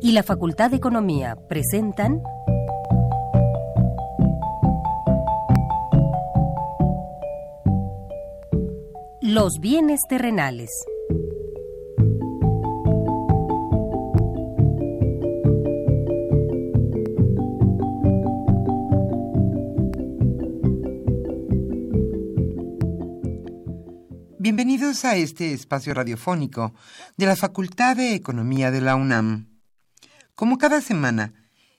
y la Facultad de Economía presentan Los bienes terrenales. Bienvenidos a este espacio radiofónico de la Facultad de Economía de la UNAM. Como cada semana,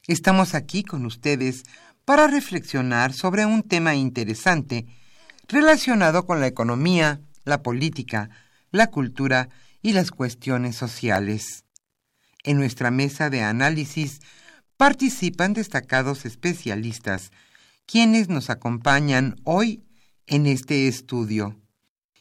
estamos aquí con ustedes para reflexionar sobre un tema interesante relacionado con la economía, la política, la cultura y las cuestiones sociales. En nuestra mesa de análisis participan destacados especialistas, quienes nos acompañan hoy en este estudio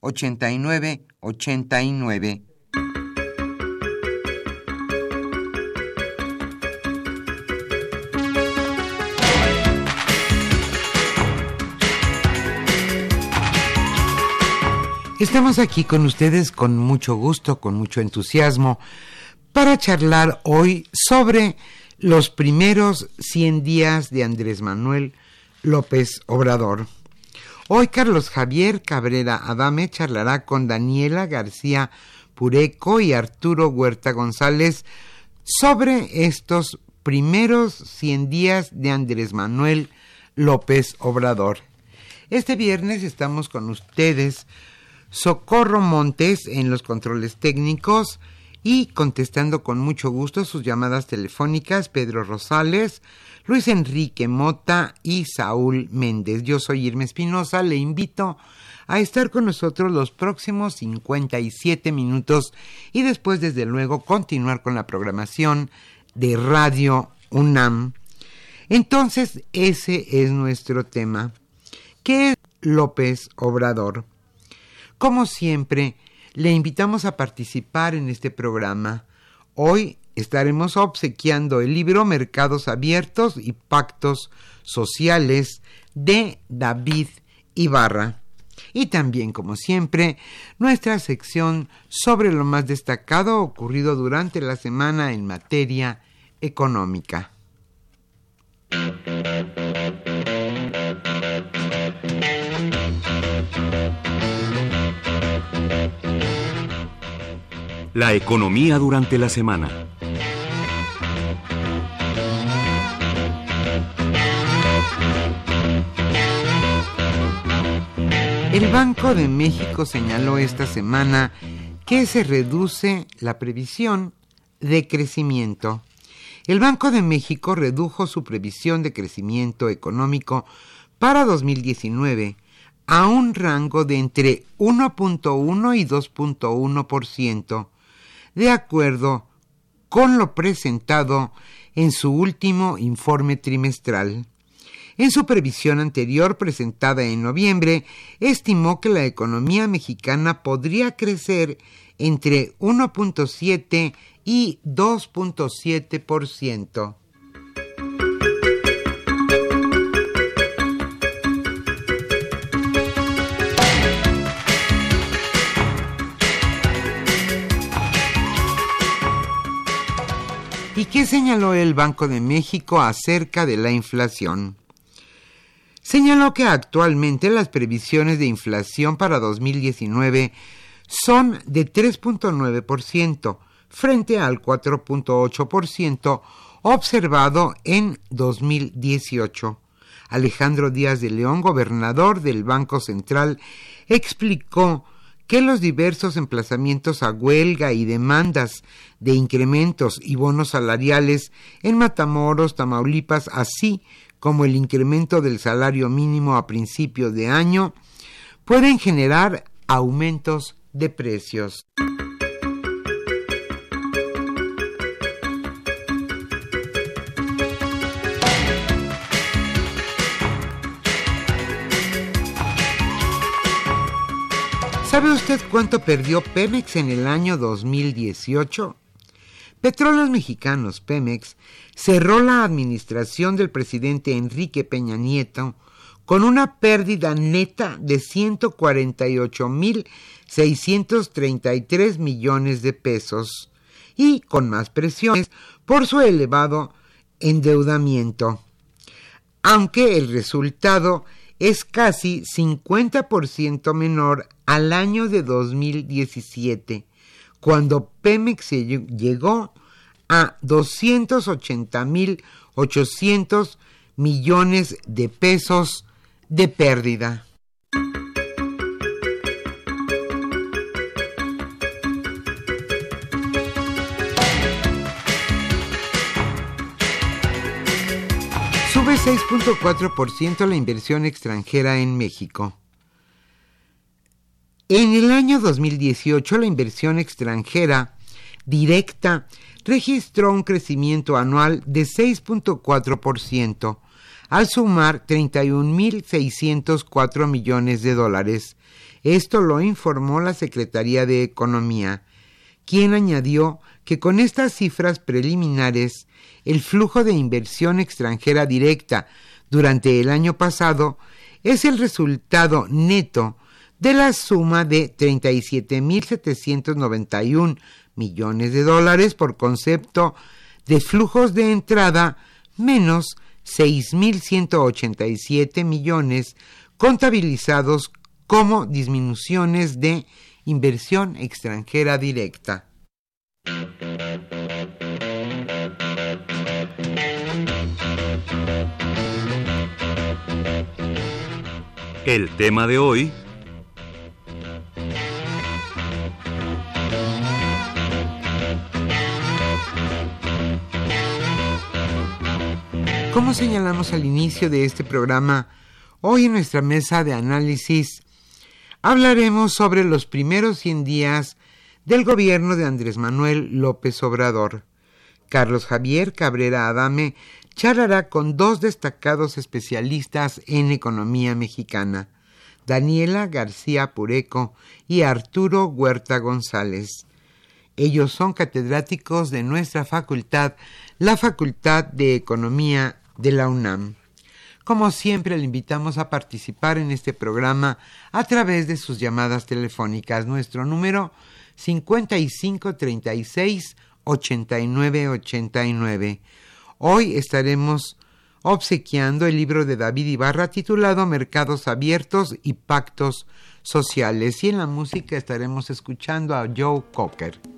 89 89. Estamos aquí con ustedes con mucho gusto, con mucho entusiasmo, para charlar hoy sobre los primeros 100 días de Andrés Manuel López Obrador. Hoy Carlos Javier Cabrera Adame charlará con Daniela García Pureco y Arturo Huerta González sobre estos primeros 100 días de Andrés Manuel López Obrador. Este viernes estamos con ustedes Socorro Montes en los controles técnicos y contestando con mucho gusto sus llamadas telefónicas Pedro Rosales, Luis Enrique Mota y Saúl Méndez. Yo soy Irma Espinosa, le invito a estar con nosotros los próximos 57 minutos y después, desde luego, continuar con la programación de Radio UNAM. Entonces, ese es nuestro tema. ¿Qué es López Obrador? Como siempre, le invitamos a participar en este programa. Hoy estaremos obsequiando el libro Mercados Abiertos y Pactos Sociales de David Ibarra. Y también, como siempre, nuestra sección sobre lo más destacado ocurrido durante la semana en materia económica. La economía durante la semana. El Banco de México señaló esta semana que se reduce la previsión de crecimiento. El Banco de México redujo su previsión de crecimiento económico para 2019 a un rango de entre 1.1 y 2.1%, de acuerdo con lo presentado en su último informe trimestral. En su previsión anterior presentada en noviembre, estimó que la economía mexicana podría crecer entre 1.7 y 2.7%. qué señaló el Banco de México acerca de la inflación? señaló que actualmente las previsiones de inflación para 2019 son de 3.9% frente al 4.8% observado en 2018. Alejandro Díaz de León, gobernador del Banco Central, explicó que los diversos emplazamientos a huelga y demandas de incrementos y bonos salariales en Matamoros, Tamaulipas, así como el incremento del salario mínimo a principio de año, pueden generar aumentos de precios. ¿Sabe usted cuánto perdió Pemex en el año 2018? Petróleos Mexicanos, Pemex, cerró la administración del presidente Enrique Peña Nieto con una pérdida neta de 148.633 millones de pesos y con más presiones por su elevado endeudamiento. Aunque el resultado es casi 50% menor al año de 2017, cuando Pemex llegó a 280.800 millones de pesos de pérdida. Sube 6.4% la inversión extranjera en México. En el año 2018 la inversión extranjera directa registró un crecimiento anual de 6.4%, al sumar 31.604 millones de dólares. Esto lo informó la Secretaría de Economía, quien añadió que con estas cifras preliminares, el flujo de inversión extranjera directa durante el año pasado es el resultado neto de la suma de 37.791 millones de dólares por concepto de flujos de entrada menos 6.187 millones contabilizados como disminuciones de inversión extranjera directa. El tema de hoy Como señalamos al inicio de este programa, hoy en nuestra mesa de análisis hablaremos sobre los primeros 100 días del gobierno de Andrés Manuel López Obrador. Carlos Javier Cabrera Adame charlará con dos destacados especialistas en economía mexicana, Daniela García Pureco y Arturo Huerta González. Ellos son catedráticos de nuestra facultad, la Facultad de Economía de la UNAM. Como siempre, le invitamos a participar en este programa a través de sus llamadas telefónicas. Nuestro número 5536 8989. Hoy estaremos obsequiando el libro de David Ibarra titulado Mercados Abiertos y Pactos Sociales. Y en la música estaremos escuchando a Joe Cocker.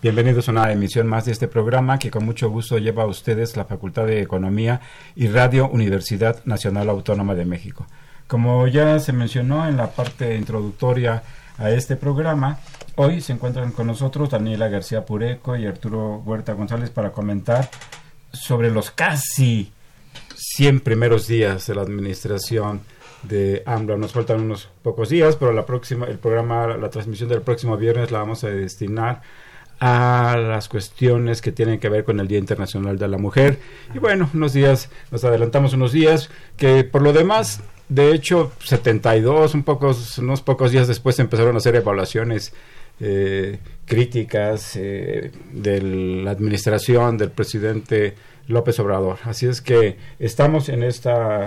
Bienvenidos a una emisión más de este programa que con mucho gusto lleva a ustedes la Facultad de Economía y Radio Universidad Nacional Autónoma de México. Como ya se mencionó en la parte introductoria a este programa, hoy se encuentran con nosotros Daniela García Pureco y Arturo Huerta González para comentar sobre los casi 100 primeros días de la administración de AMLO. Nos faltan unos pocos días, pero la próxima, el programa, la transmisión del próximo viernes la vamos a destinar a las cuestiones que tienen que ver con el Día Internacional de la Mujer. Y bueno, unos días, nos adelantamos unos días, que por lo demás, de hecho, 72, un pocos, unos pocos días después empezaron a hacer evaluaciones eh, críticas eh, de la administración del presidente López Obrador. Así es que estamos en esta,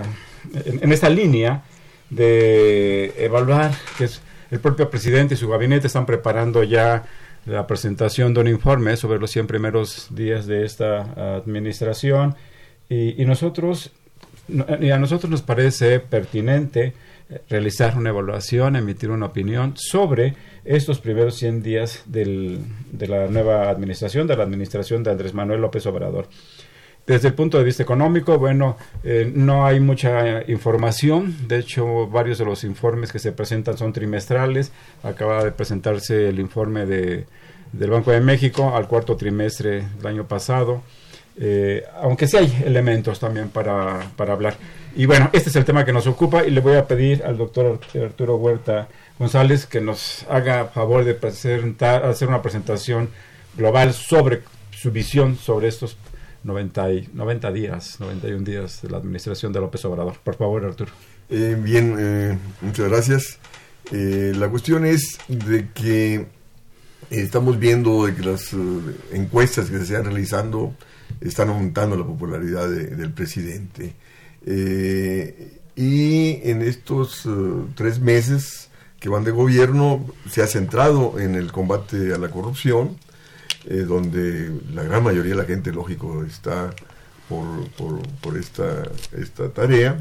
en, en esta línea de evaluar que es el propio presidente y su gabinete están preparando ya la presentación de un informe sobre los 100 primeros días de esta administración y, nosotros y a nosotros nos parece pertinente eh, realizar una evaluación, emitir una opinión sobre estos primeros 100 días de la nueva administración, de la administración de Andrés Manuel López Obrador. Desde el punto de vista económico, bueno, eh, no hay mucha información. De hecho, varios de los informes que se presentan son trimestrales. Acaba de presentarse el informe de, del Banco de México al cuarto trimestre del año pasado. Eh, aunque sí hay elementos también para, para hablar. Y bueno, este es el tema que nos ocupa y le voy a pedir al doctor Arturo Huerta González que nos haga favor de presentar, hacer una presentación global sobre su visión sobre estos 90, y, 90 días, 91 días de la administración de López Obrador. Por favor, Arturo. Eh, bien, eh, muchas gracias. Eh, la cuestión es de que estamos viendo de que las encuestas que se están realizando están aumentando la popularidad del presidente. y en estos tres meses que van de gobierno se ha centrado en el combate a la corrupción, eh, donde la gran mayoría de la gente, lógico, está por, por, esta, esta tarea.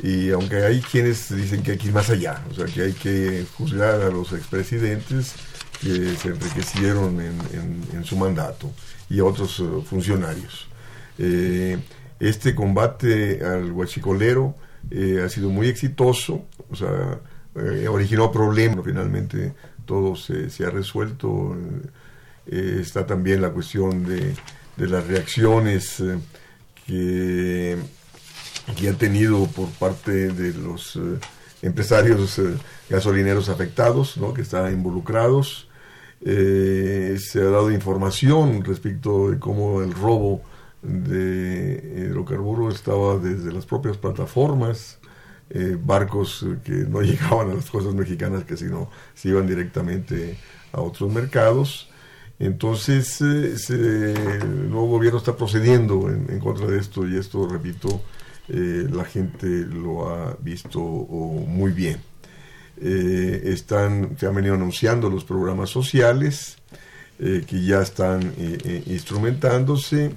Y aunque hay quienes dicen que hay que ir más allá, o sea, que hay que juzgar a los expresidentes que se enriquecieron en, su mandato y a otros eh, funcionarios. Eh, este combate al huachicolero ha sido muy exitoso, o sea, originó problemas, finalmente todo se, se ha resuelto eh, está también la cuestión de, las reacciones eh, que, que, ha tenido por parte de los eh, empresarios gasolineros afectados, ¿no? que están involucrados. se ha dado información respecto de cómo el robo de hidrocarburos estaba desde las propias plataformas, barcos que no llegaban a las costas mexicanas, que sino se iban directamente a otros mercados. Entonces, eh, el nuevo gobierno está procediendo en, contra de esto y esto, repito, eh, la gente lo ha visto muy bien. Eh, están, se han venido anunciando los programas sociales que ya están instrumentándose.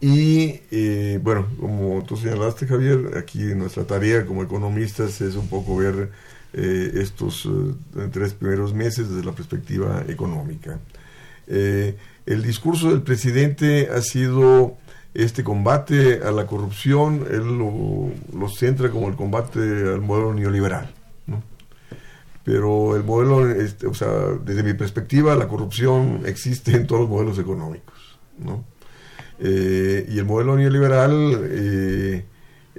y bueno, como tú señalaste, Javier, aquí nuestra tarea como economistas es un poco ver eh, estos eh, tres primeros meses desde la perspectiva económica. Eh, el discurso del presidente ha sido este combate a la corrupción, él lo, centra como el combate al modelo neoliberal. Pero el modelo, este, o sea, desde mi perspectiva, la corrupción existe en todos los modelos económicos. y el modelo neoliberal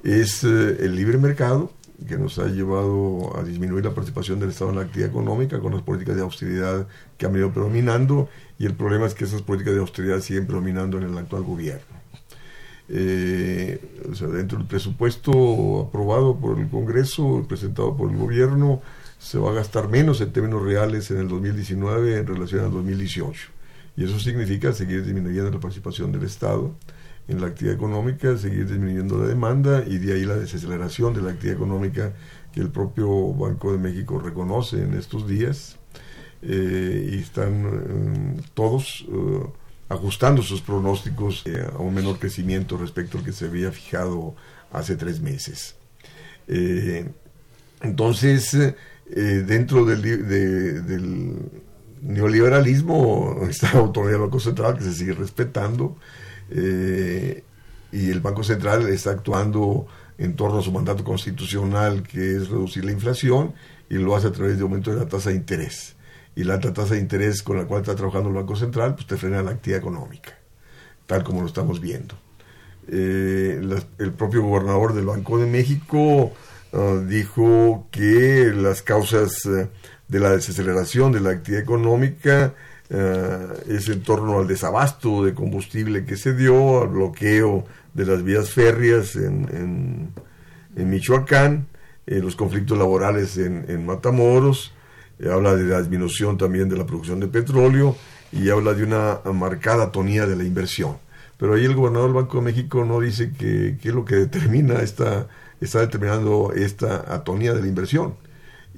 es el libre mercado, que nos ha llevado a disminuir la participación del Estado en la actividad económica con las políticas de austeridad que han venido predominando y el problema es que esas políticas de austeridad siguen predominando en el actual gobierno. Eh, o sea, dentro del presupuesto aprobado por el Congreso, presentado por el gobierno, se va a gastar menos en términos reales en el 2019 en relación al 2018. Y eso significa seguir disminuyendo la participación del Estado en la actividad económica, seguir disminuyendo la demanda y de ahí la desaceleración de la actividad económica que el propio Banco de México reconoce en estos días. Eh, y están eh, todos eh, ajustando sus pronósticos a un menor crecimiento respecto al que se había fijado hace tres meses. entonces, dentro del, del neoliberalismo está la autonomía del Banco Central que se sigue respetando y el Banco Central está actuando en torno a su mandato constitucional que es reducir la inflación y lo hace a través de aumento de la tasa de interés y la alta tasa de interés con la cual está trabajando el Banco Central, pues te frena la actividad económica, tal como lo estamos viendo. Eh, el propio gobernador del Banco de México ah, dijo que las causas eh, de la desaceleración de la actividad económica uh, es en torno al desabasto de combustible que se dio, al bloqueo de las vías férreas en, en, Michoacán, los conflictos laborales en, Matamoros, eh, habla de la disminución también de la producción de petróleo y habla de una marcada atonía de la inversión. Pero ahí el gobernador del Banco de México no dice qué es lo que determina esta, está determinando esta atonía de la inversión.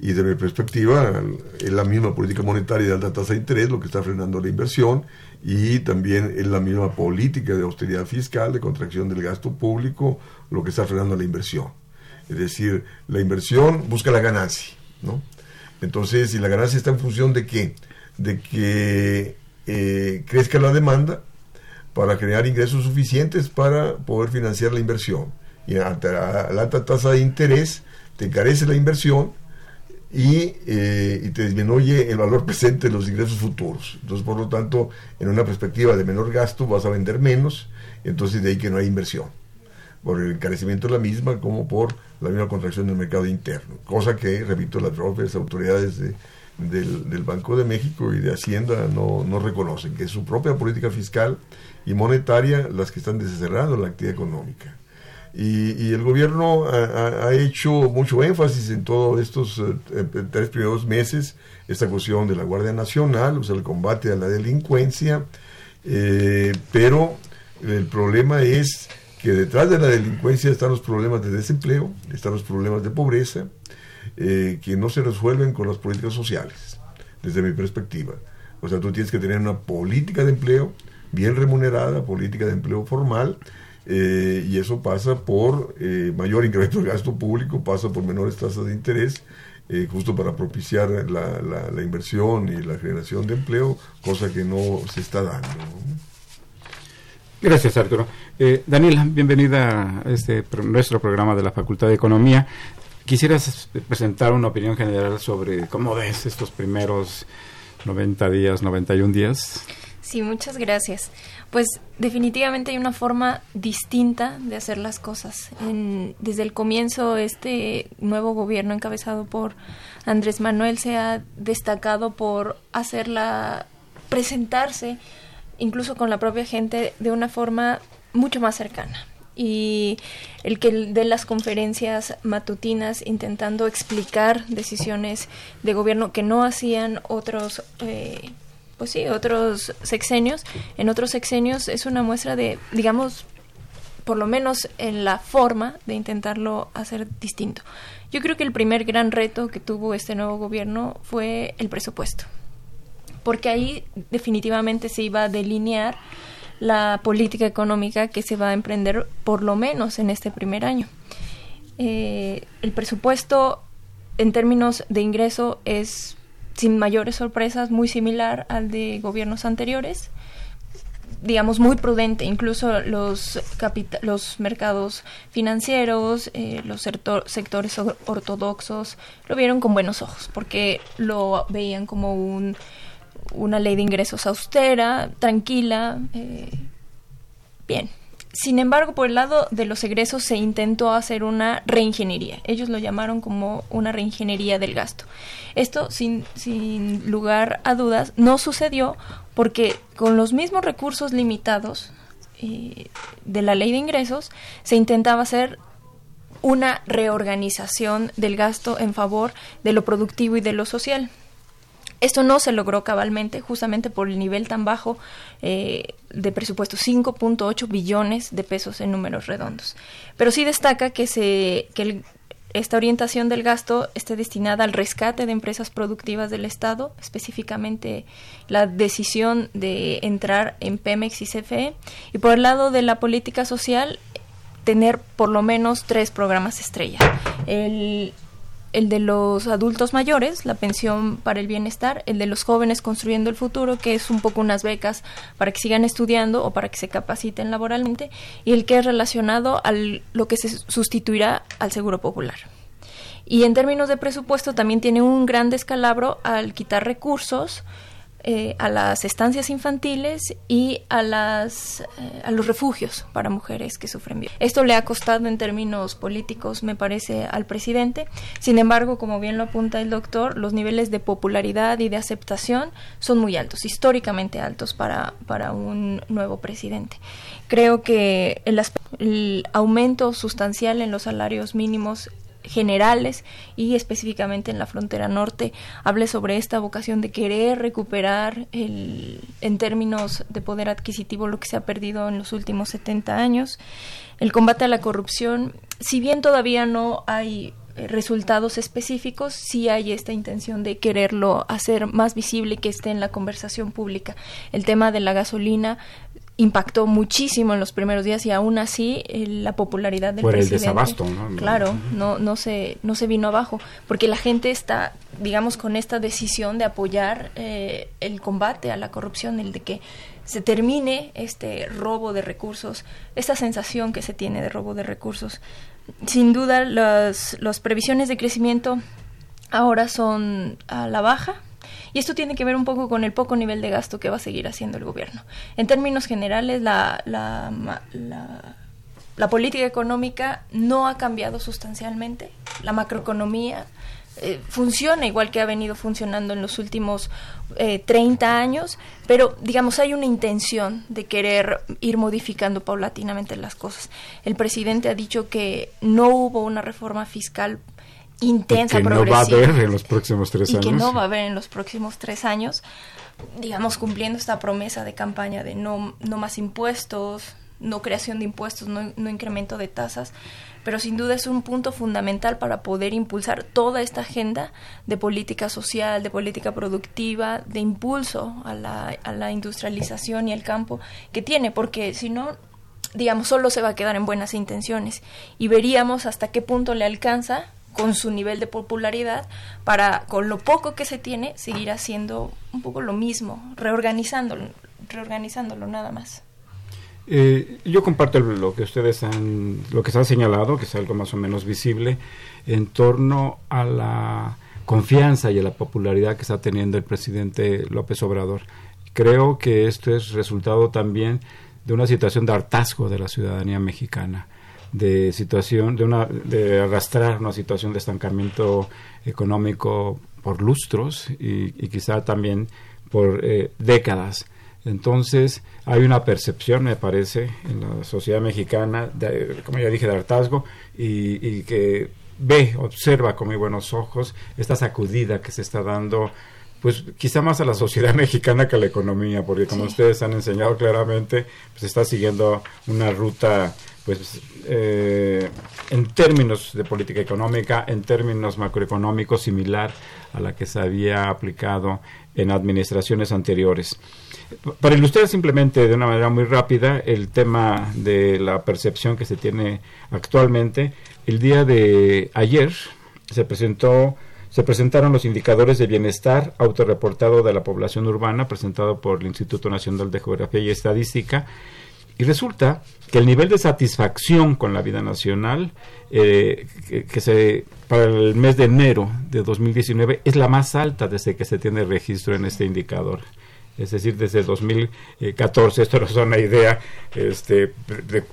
Y desde mi perspectiva, es la misma política monetaria de alta tasa de interés lo que está frenando la inversión y también es la misma política de austeridad fiscal, de contracción del gasto público, lo que está frenando la inversión. Es decir, la inversión busca la ganancia, ¿no? Entonces, si la ganancia está en función de qué? De que eh, crezca la demanda para crear ingresos suficientes para poder financiar la inversión. Y la alta tasa de interés te encarece la inversión y, eh, y, te disminuye el valor presente de los ingresos futuros. Entonces, por lo tanto, en una perspectiva de menor gasto vas a vender menos, entonces de ahí que no hay inversión por el encarecimiento de la misma como por la misma contracción del mercado interno, cosa que, repito, las propias autoridades del, Banco de México y de Hacienda no, no, reconocen, que es su propia política fiscal y monetaria las que están desacelerando la actividad económica. Y, el gobierno ha, hecho mucho énfasis en todos estos eh, tres primeros meses, esta cuestión de la Guardia Nacional, o sea, el combate a la delincuencia, eh, pero el problema es que detrás de la delincuencia están los problemas de desempleo, están los problemas de pobreza, eh, que no se resuelven con las políticas sociales, desde mi perspectiva. O sea, tú tienes que tener una política de empleo bien remunerada, política de empleo formal, eh, y eso pasa por eh, mayor incremento del gasto público, pasa por menores tasas de interés, justo para propiciar la, la, inversión y la generación de empleo, cosa que no se está dando. Gracias, Arturo. Eh, Daniela, bienvenida a este nuestro programa de la Facultad de Economía. Quisieras presentar una opinión general sobre cómo ves estos primeros 90 días, 91 días. Sí, muchas gracias. Pues definitivamente hay una forma distinta de hacer las cosas. desde el comienzo, este nuevo gobierno encabezado por Andrés Manuel se ha destacado por hacerla presentarse incluso con la propia gente, de una forma mucho más cercana. Y el que de las conferencias matutinas intentando explicar decisiones de gobierno que no hacían otros, eh, pues sí, otros sexenios, en otros sexenios es una muestra de, digamos, por lo menos en la forma de intentarlo hacer distinto. Yo creo que el primer gran reto que tuvo este nuevo gobierno fue el presupuesto porque ahí definitivamente se iba a delinear la política económica que se va a emprender por lo menos en este primer año. Eh, el presupuesto en términos de ingreso es sin mayores sorpresas muy similar al de gobiernos anteriores digamos muy prudente incluso los los mercados financieros eh, los sectores ortodoxos lo vieron con buenos ojos porque lo veían como un una ley de ingresos austera, tranquila, eh, bien. Sin embargo, por el lado de los egresos se intentó hacer una reingeniería. Ellos lo llamaron como una reingeniería del gasto. Esto, sin, sin lugar a dudas, no sucedió porque con los mismos recursos limitados eh, de la ley de ingresos se intentaba hacer una reorganización del gasto en favor de lo productivo y de lo social Esto no se logró cabalmente, justamente por el nivel tan bajo eh, de presupuesto, 5.8 billones de pesos en números redondos. Pero sí destaca que, se, que esta orientación del gasto esté destinada al rescate de empresas productivas del Estado, específicamente la decisión de entrar en Pemex y CFE. Y por el lado de la política social, tener por lo menos tres programas estrella. El el de los adultos mayores, la pensión para el bienestar, el de los jóvenes construyendo el futuro, que es un poco unas becas para que sigan estudiando o para que se capaciten laboralmente, y el que es relacionado a lo que se sustituirá al seguro popular. Y en términos de presupuesto también tiene un gran descalabro al quitar recursos eh, a las estancias infantiles y a, las, eh, a los refugios para mujeres que sufren violencia. Esto le ha costado en términos políticos, me parece, al presidente. Sin embargo, como bien lo apunta el doctor, los niveles de popularidad y de aceptación son muy altos, históricamente altos para, para un nuevo presidente. Creo que el, el aumento sustancial en los salarios mínimos generales y específicamente en la frontera norte hable sobre esta vocación de querer recuperar el, en términos de poder adquisitivo lo que se ha perdido en los últimos 70 años. El combate a la corrupción, si bien todavía no hay resultados específicos, sí hay esta intención de quererlo hacer más visible que esté en la conversación pública. El tema de la gasolina impactó muchísimo en los primeros días y aún así eh, la popularidad del Por presidente el desabasto, ¿no? claro no no se no se vino abajo porque la gente está digamos con esta decisión de apoyar eh, el combate a la corrupción el de que se termine este robo de recursos esta sensación que se tiene de robo de recursos sin duda las las previsiones de crecimiento ahora son a la baja y esto tiene que ver un poco con el poco nivel de gasto que va a seguir haciendo el gobierno. En términos generales, la, la, la, política económica no ha cambiado sustancialmente. La macroeconomía eh, funciona igual que ha venido funcionando en los últimos eh, 30 años, pero digamos hay una intención de querer ir modificando paulatinamente las cosas. El presidente ha dicho que no hubo una reforma fiscal intensa, que no va a haber en los próximos tres años. Y que no va a haber en los próximos tres años, digamos, cumpliendo esta promesa de campaña de no, no más impuestos, no creación de impuestos, no, no incremento de tasas, pero sin duda es un punto fundamental para poder impulsar toda esta agenda de política social, de política productiva, de impulso a la, a la industrialización y el campo que tiene, porque si no, digamos, solo se va a quedar en buenas intenciones y veríamos hasta qué punto le alcanza con su nivel de popularidad para con lo poco que se tiene seguir haciendo un poco lo mismo, reorganizándolo, reorganizándolo nada más. Eh, yo comparto lo que ustedes han, lo que se ha señalado, que es algo más o menos visible, en torno a la confianza y a la popularidad que está teniendo el presidente López Obrador. Creo que esto es resultado también de una situación de hartazgo de la ciudadanía mexicana de situación, de, una, de arrastrar una situación de estancamiento económico por lustros y, quizá también por eh, décadas. Entonces hay una percepción, me parece, en la sociedad mexicana, como ya dije, de hartazgo y, y que ve, observa con muy buenos ojos esta sacudida que se está dando pues quizá más a la sociedad mexicana que a la economía, porque como ustedes han enseñado claramente, pues está siguiendo una ruta pues eh, en términos de política económica, en términos macroeconómicos, similar a la que se había aplicado en administraciones anteriores. Para ilustrar simplemente de una manera muy rápida el tema de la percepción que se tiene actualmente, el día de ayer se presentó se presentaron los indicadores de bienestar autorreportado de la población urbana presentado por el Instituto Nacional de Geografía y Estadística y resulta que el nivel de satisfacción con la vida nacional eh, que, se para el mes de enero de 2019 es la más alta desde que se tiene registro en este indicador. Es decir, desde 2014, esto nos da una idea este,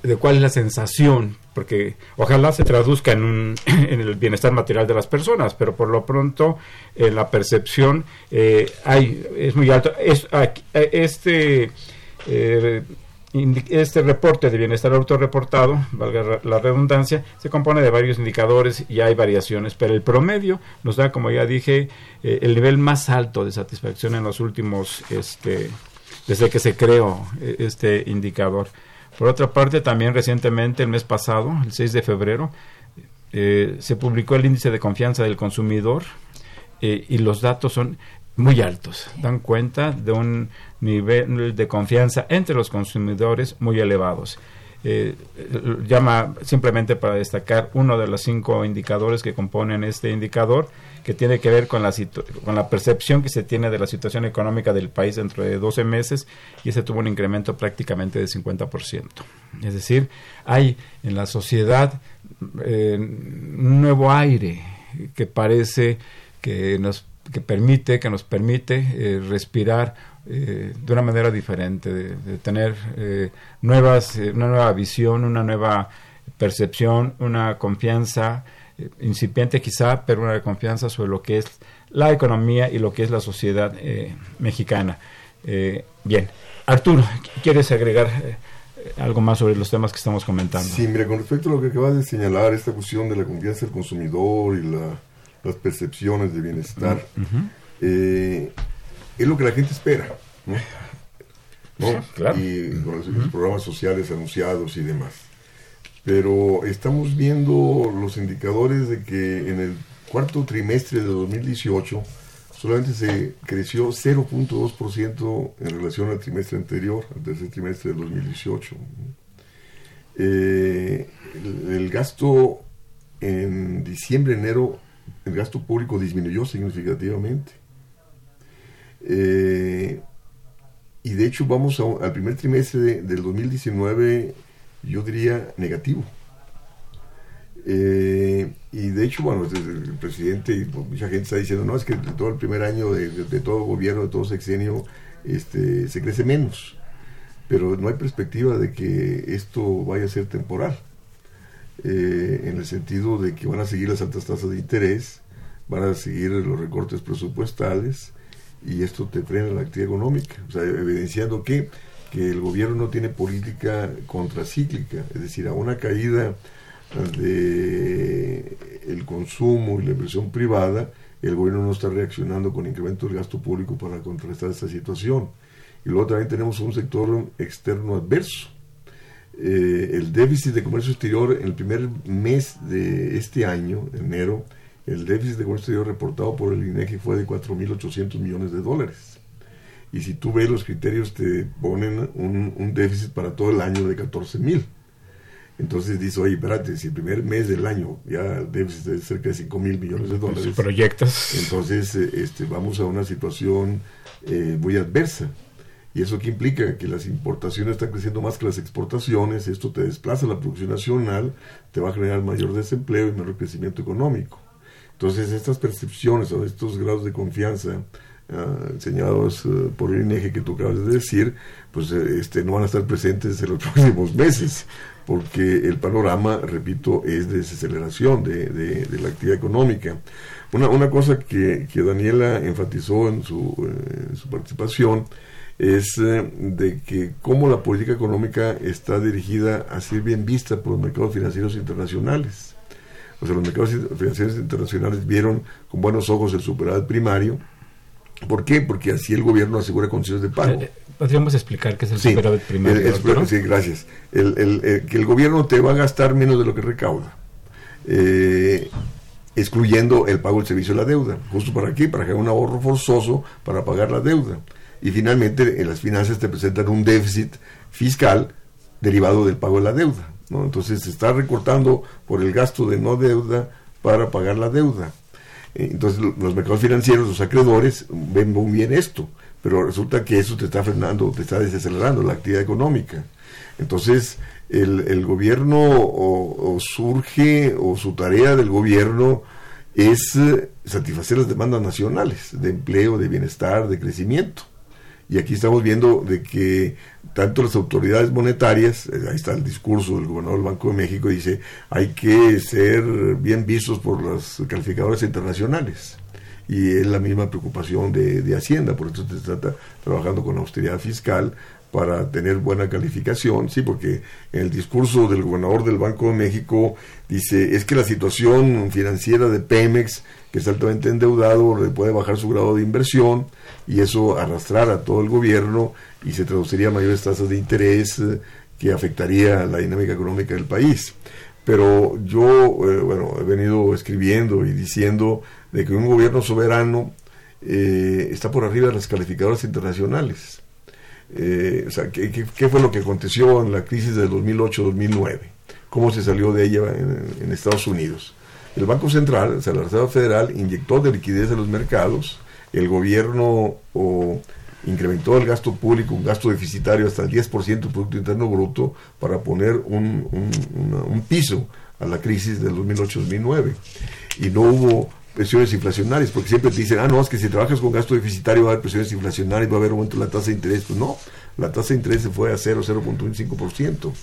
de, cuál es la sensación, porque ojalá se traduzca en, un, en el bienestar material de las personas, pero por lo pronto en la percepción eh, hay, es muy alto. Es, este eh, este reporte de bienestar autorreportado, valga la redundancia, se compone de varios indicadores y hay variaciones, pero el promedio nos da, como ya dije, eh, el nivel más alto de satisfacción en los últimos, este, desde que se creó eh, este indicador. Por otra parte, también recientemente, el mes pasado, el 6 de febrero, eh, se publicó el índice de confianza del consumidor y los datos son muy altos, dan cuenta de un nivel de confianza entre los consumidores muy elevados. Eh, llama simplemente para destacar uno de los cinco indicadores que componen este indicador, que tiene que ver con la, con la percepción que se tiene de la situación económica del país dentro de 12 meses, y ese tuvo un incremento prácticamente de 50%. Es decir, hay en la sociedad eh, un nuevo aire que parece que nos que permite, que nos permite eh, respirar eh, de una manera diferente, de, tener eh, nuevas, una nueva visión, una nueva percepción, una confianza incipiente quizá, pero una confianza sobre lo que es la economía y lo que es la sociedad mexicana. bien, Arturo, ¿quieres agregar algo más sobre los temas que estamos comentando? Sí, mira, con respecto a lo que acabas de señalar, esta cuestión de la confianza del consumidor y la las percepciones de bienestar, eh, es lo que la gente espera. Y con los, programas sociales anunciados y demás. Pero estamos viendo los indicadores de que en el cuarto trimestre de 2018 solamente se creció 0.2% en relación al trimestre anterior, al tercer trimestre del 2018. Eh, el, gasto en diciembre, enero el gasto público disminuyó significativamente. Eh, y de hecho vamos al primer trimestre del 2019, yo diría negativo. Eh, y de hecho, bueno, el presidente y mucha gente está diciendo, no, es que todo el primer año de, todo gobierno, de todo sexenio, este, se crece menos. Pero no hay perspectiva de que esto vaya a ser temporal. Eh, en el sentido de que van a seguir las altas tasas de interés, van a seguir los recortes presupuestales y esto te frena la actividad económica, o sea, evidenciando que, que el gobierno no tiene política contracíclica, es decir, a una caída de el consumo y la inversión privada, el gobierno no está reaccionando con incremento del gasto público para contrarrestar esta situación. Y luego también tenemos un sector externo adverso, eh, el déficit de comercio exterior en el primer mes de este año, enero, el déficit de comercio exterior reportado por el INEGI fue de 4.800 millones de dólares. Y si tú ves los criterios, te ponen un, déficit para todo el año de 14.000. Entonces dice, oye, espérate, si el primer mes del año ya el déficit es cerca de 5 mil millones de dólares. Proyectas. Entonces eh, este, vamos a una situación eh, muy adversa. ¿Y eso qué implica? Que las importaciones están creciendo más que las exportaciones, esto te desplaza la producción nacional, te va a generar mayor desempleo y menor crecimiento económico. Entonces, estas percepciones o estos grados de confianza uh, uh, por el INEGE que tú acabas de decir, pues uh, este, no van a estar presentes en los próximos meses, porque el panorama, repito, es de desaceleración de, de, de la actividad económica. Una, una cosa que, que Daniela enfatizó en su, en su participación es eh, de que cómo la política económica está dirigida a ser bien vista por los mercados financieros internacionales. O sea, los mercados financieros internacionales vieron con buenos ojos el superávit primario. ¿Por qué? Porque así el gobierno asegura condiciones de pago. Eh, ¿Podríamos explicar qué es el superávit primario? sí, gracias. El, que el gobierno te va a gastar menos de lo que recauda. Eh, excluyendo el pago del servicio de la deuda. ¿Justo para qué? Para que haya un ahorro forzoso para pagar la deuda y finalmente en las finanzas te presentan un déficit fiscal derivado del pago de la deuda. ¿no? Entonces se está recortando por el gasto de no deuda para pagar la deuda. Eh, entonces los mercados financieros, los acreedores, ven muy bien esto, pero resulta que eso te está frenando, te está desacelerando la actividad económica. Entonces el, gobierno o, surge, o su tarea del gobierno es eh, satisfacer las demandas nacionales de empleo, de bienestar, de crecimiento. Y aquí estamos viendo de que tanto las autoridades monetarias, eh, ahí está el discurso del gobernador del Banco de México, dice, hay que ser bien vistos por los calificadores internacionales. y es la misma preocupación de, de Hacienda, por eso se trata trabajando con austeridad fiscal para tener buena calificación, sí, porque en el discurso del gobernador del Banco de México dice, es que la situación financiera de Pemex, que es altamente endeudado, le puede bajar su grado de inversión y eso arrastrar a todo el gobierno y se traduciría a mayores tasas de interés eh, que afectaría la dinámica económica del país. Pero yo, eh, bueno, he venido escribiendo y diciendo de que un gobierno soberano eh, está por arriba de las calificadoras internacionales o sea, ¿qué, ¿qué, fue lo que aconteció en la crisis del 2008-2009? ¿Cómo se salió de ella en, Estados Unidos? El Banco Central, o sea, la Reserva Federal, inyectó de liquidez a los mercados, el gobierno o, incrementó el gasto público, un gasto deficitario hasta el 10% del Producto Interno Bruto para poner un, piso a la crisis del 2008-2009. Y no hubo presiones inflacionarias, porque siempre te dicen, ah, no, es que si trabajas con gasto deficitario va a haber presiones inflacionarias, va a haber aumento en la tasa de interés. Pues no, la tasa de interés se fue a 0, 0.25%.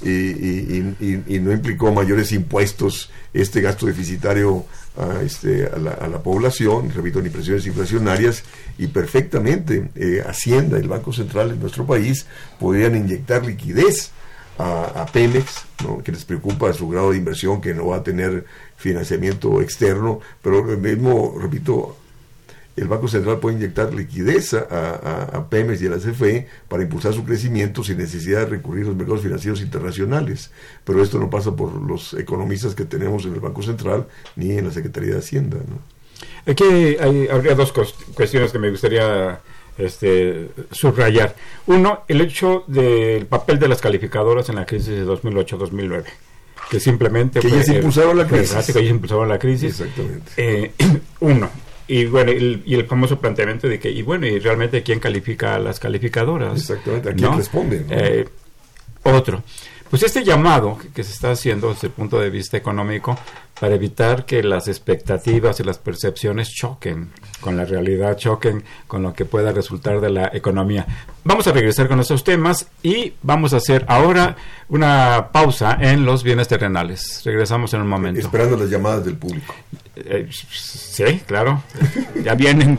Y, y, y, no implicó mayores impuestos este gasto deficitario a, este, a, la, a la población, repito, ni presiones inflacionarias, y perfectamente eh, Hacienda el Banco Central en nuestro país podrían inyectar liquidez a, a Pemex, ¿no? que les preocupa su grado de inversión, que no va a tener financiamiento externo, pero mismo, repito, el Banco Central puede inyectar liquidez a, a, Pemex y a la CFE para impulsar su crecimiento sin necesidad de recurrir a los mercados financieros internacionales. Pero esto no pasa por los economistas que tenemos en el Banco Central ni en la Secretaría de Hacienda. Aquí hay, habría dos cuestiones que me gustaría este, subrayar. Uno, el hecho del papel de las calificadoras en la crisis de 2008-2009 que simplemente... Que ellos impulsaron la crisis. Que ellos impulsaron la crisis. Exactamente. Eh, uno. Y bueno, y el famoso planteamiento de que, y bueno, y realmente quién califica a las calificadoras. Exactamente, a quién responden. Eh, otro. Pues este llamado que, se está haciendo desde el punto de vista económico para evitar que las expectativas y las percepciones choquen con la realidad, choquen con lo que pueda resultar de la economía. Vamos a regresar con esos temas y vamos a hacer ahora una pausa en los bienes terrenales. Regresamos en un momento. Esperando las llamadas del público. Eh, sí, claro. ya vienen.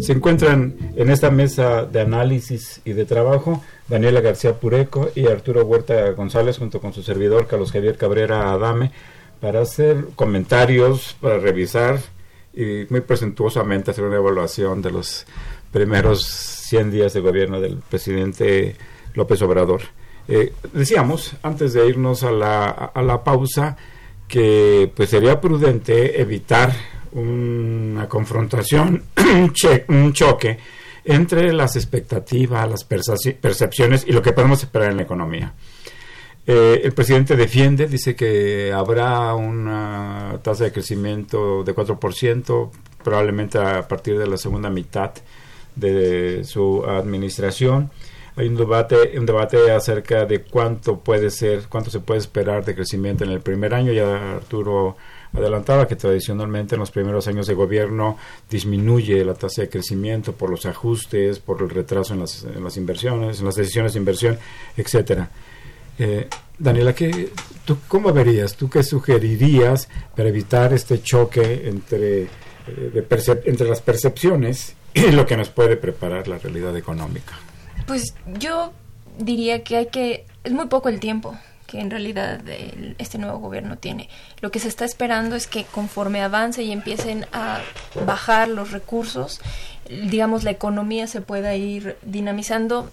Se encuentran en esta mesa de análisis y de trabajo Daniela García Pureco y Arturo Huerta González junto con su servidor Carlos Javier Cabrera Adame para hacer comentarios, para revisar y muy presentuosamente hacer una evaluación de los primeros 100 días de gobierno del presidente López Obrador. Eh, decíamos, antes de irnos a la, a la pausa, que pues sería prudente evitar una confrontación, un, choque entre las expectativas, las percepciones y lo que podemos esperar en la economía. Eh, el presidente defiende, dice que habrá una tasa de crecimiento de 4%, probablemente a partir de la segunda mitad de su administración. Hay un debate, un debate acerca de cuánto puede ser, cuánto se puede esperar de crecimiento en el primer año. Ya Arturo adelantaba que tradicionalmente en los primeros años de gobierno disminuye la tasa de crecimiento por los ajustes, por el retraso en las, en las inversiones, en las decisiones de inversión, etcétera. Eh, Daniela, ¿qué, ¿tú cómo verías? ¿Tú qué sugerirías para evitar este choque entre, eh, entre las percepciones y lo que nos puede preparar la realidad económica? Pues yo diría que hay que... Es muy poco el tiempo que en realidad este nuevo gobierno tiene. Lo que se está esperando es que conforme avance y empiecen a bajar los recursos, digamos, la economía se pueda ir dinamizando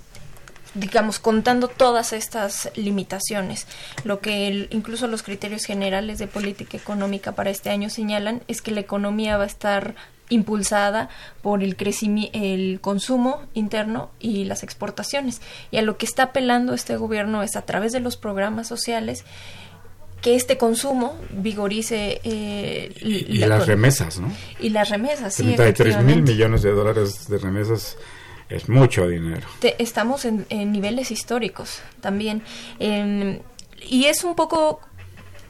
digamos, contando todas estas limitaciones. Lo que incluso los criterios generales de política económica para este año señalan es que la economía va a estar impulsada por el crecimiento, el consumo interno y las exportaciones. Y a lo que está apelando este gobierno es a través de los programas sociales que este consumo vigorice eh, y, las remesas, ¿no? Y las remesas, sí. 33 mil millones de dólares de remesas es mucho dinero. estamos en, niveles históricos también. y es un poco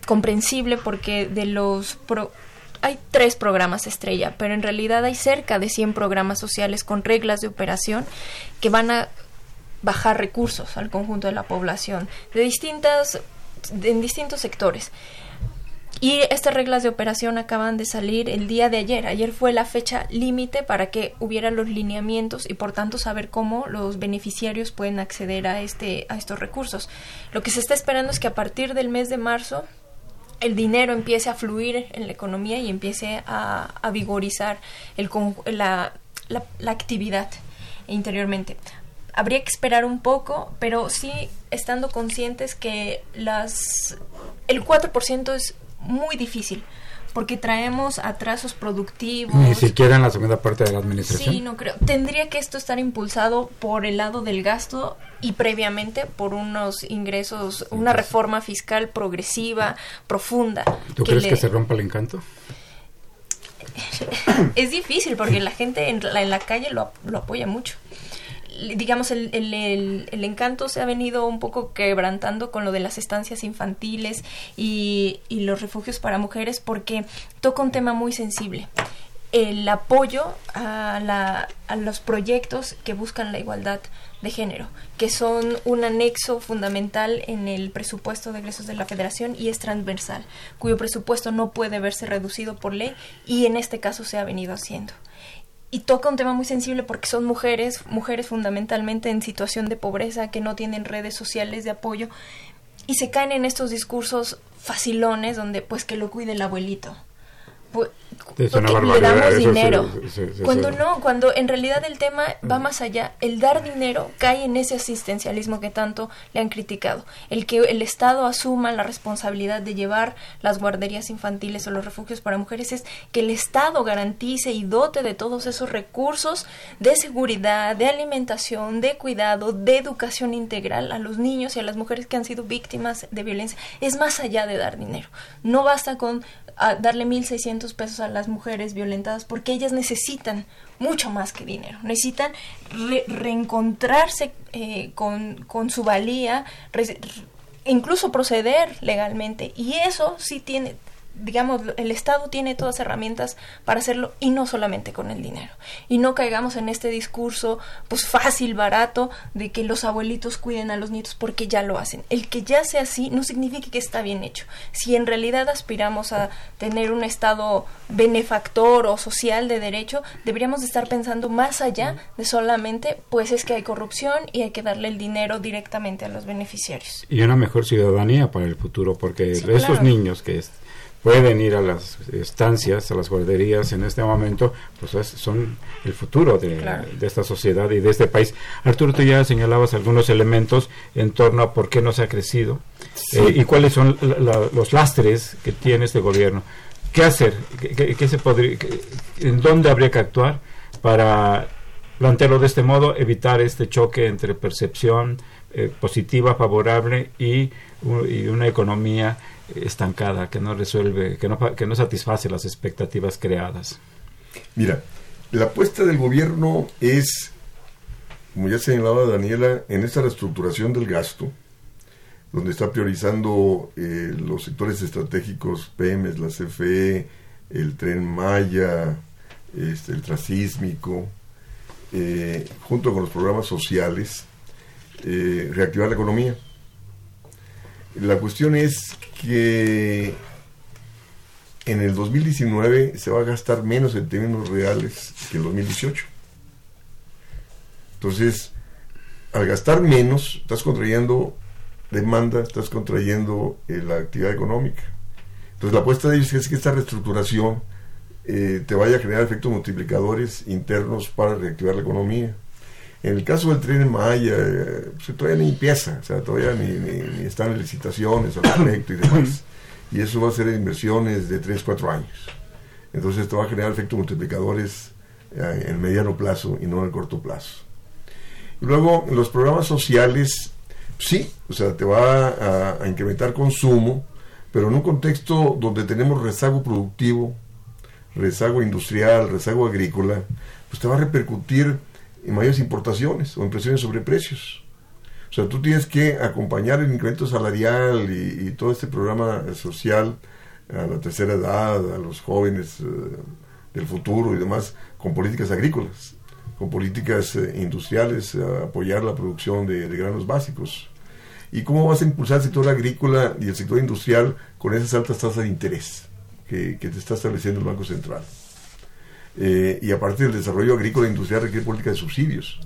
comprensible porque de los hay tres programas estrella, pero en realidad hay cerca de 100 programas sociales con reglas de operación que van a bajar recursos al conjunto de la población de distintas en distintos sectores. Y estas reglas de operación acaban de salir el día de ayer. Ayer fue la fecha límite para que hubiera los lineamientos y por tanto saber cómo los beneficiarios pueden acceder a este a estos recursos. Lo que se está esperando es que a partir del mes de marzo el dinero empiece a fluir en la economía y empiece a, vigorizar el, la, la, la actividad interiormente. Habría que esperar un poco, pero sí estando conscientes que las el 4% es muy difícil porque traemos atrasos productivos. Ni siquiera en la segunda parte de la administración. Sí, no creo. Tendría que esto estar impulsado por el lado del gasto y previamente por unos ingresos, una reforma fiscal progresiva, profunda. ¿Tú crees que se rompa el encanto? es difícil porque la gente en la, en la calle lo, lo apoya mucho digamos, el, el, el, encanto se ha venido un poco quebrantando con lo de las estancias infantiles y, y los refugios para mujeres porque toca un tema muy sensible. El apoyo a, la, a, los proyectos que buscan la igualdad de género, que son un anexo fundamental en el presupuesto de egresos de la Federación y es transversal, cuyo presupuesto no puede verse reducido por ley y en este caso se ha venido haciendo y toca un tema muy sensible porque son mujeres, mujeres fundamentalmente en situación de pobreza, que no tienen redes sociales de apoyo y se caen en estos discursos facilones donde pues que lo cuide el abuelito. Pues, le damos dinero. cuando no, cuando en realidad el tema va más allá, el dar dinero cae en ese asistencialismo que tanto le han criticado. El que el Estado asuma la responsabilidad de llevar las guarderías infantiles o los refugios para mujeres es que el Estado garantice y dote de todos esos recursos de seguridad, de alimentación, de cuidado, de educación integral a los niños y a las mujeres que han sido víctimas de violencia. Es más allá de dar dinero. No basta con a darle 1.600 pesos a las mujeres violentadas porque ellas necesitan mucho más que dinero, necesitan reencontrarse eh, con, con, su valía, incluso proceder legalmente. Y eso sí tiene digamos, el Estado tiene todas herramientas para hacerlo y no solamente con el dinero. Y no caigamos en este discurso, pues fácil, barato, de que los abuelitos cuiden a los nietos porque ya lo hacen. El que ya sea así no significa que está bien hecho. Si en realidad aspiramos a tener un Estado benefactor o social de derecho, deberíamos de estar pensando más allá de solamente, pues es que hay corrupción y hay que darle el dinero directamente a los beneficiarios. Y una mejor ciudadanía para el futuro, porque esos niños que pueden ir a las estancias, a las guarderías en este momento, pues son el futuro de, esta sociedad y de este país. Arturo, tú ya señalabas algunos elementos en torno a por qué no se ha crecido eh, y cuáles son los lastres que tiene este gobierno. ¿Qué hacer? ¿Qué, se podría, ¿En dónde habría que actuar para plantearlo de este modo, evitar este choque entre percepción, eh, positiva, favorable y, y, una economía estancada que no resuelve, que no, que no satisface las expectativas creadas. Mira, la apuesta del gobierno es, como ya señalaba Daniela, en esta reestructuración del gasto, donde está priorizando eh, los sectores estratégicos, PEMES, la CFE, el tren Maya, este, el transísmico, eh, junto con los programas sociales, eh, reactivar la economía. La cuestión es que en el 2019 se va a gastar menos en términos reales que en 2018. Entonces, al gastar menos, estás contrayendo demanda, estás contrayendo eh, la actividad económica. Entonces, la apuesta de ellos es que esta reestructuración eh, te vaya a generar efectos multiplicadores internos para reactivar la economía. En el caso del tren Maya, eh, pues, todavía ni empieza, o sea, todavía ni, ni, están en licitaciones al respecto y demás. Y eso va a ser inversiones de 3, 4 años. Entonces esto va a generar efectos multiplicadores eh, en el mediano plazo y no en el corto plazo. Y luego, los programas sociales, sí, o sea, te va a, a incrementar consumo, pero en un contexto donde tenemos rezago productivo, rezago industrial, rezago agrícola, pues te va a repercutir mayores importaciones o en presiones sobre precios. O sea, tú tienes que acompañar el incremento salarial y, todo este programa social a la tercera edad, a los jóvenes eh, del futuro y demás, con políticas agrícolas, con políticas eh, industriales, apoyar la producción de, granos básicos. ¿Y cómo vas a impulsar el sector agrícola y el sector industrial con esas altas tasas de interés que, te está estableciendo el Banco Central? Eh, y aparte del desarrollo agrícola e industrial requiere política de subsidios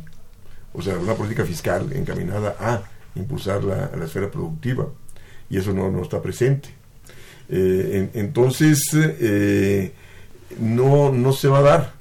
o sea, una política fiscal encaminada a impulsar la, la esfera productiva, y eso no, no está presente. Eh, entonces, eh, no, no se va a dar.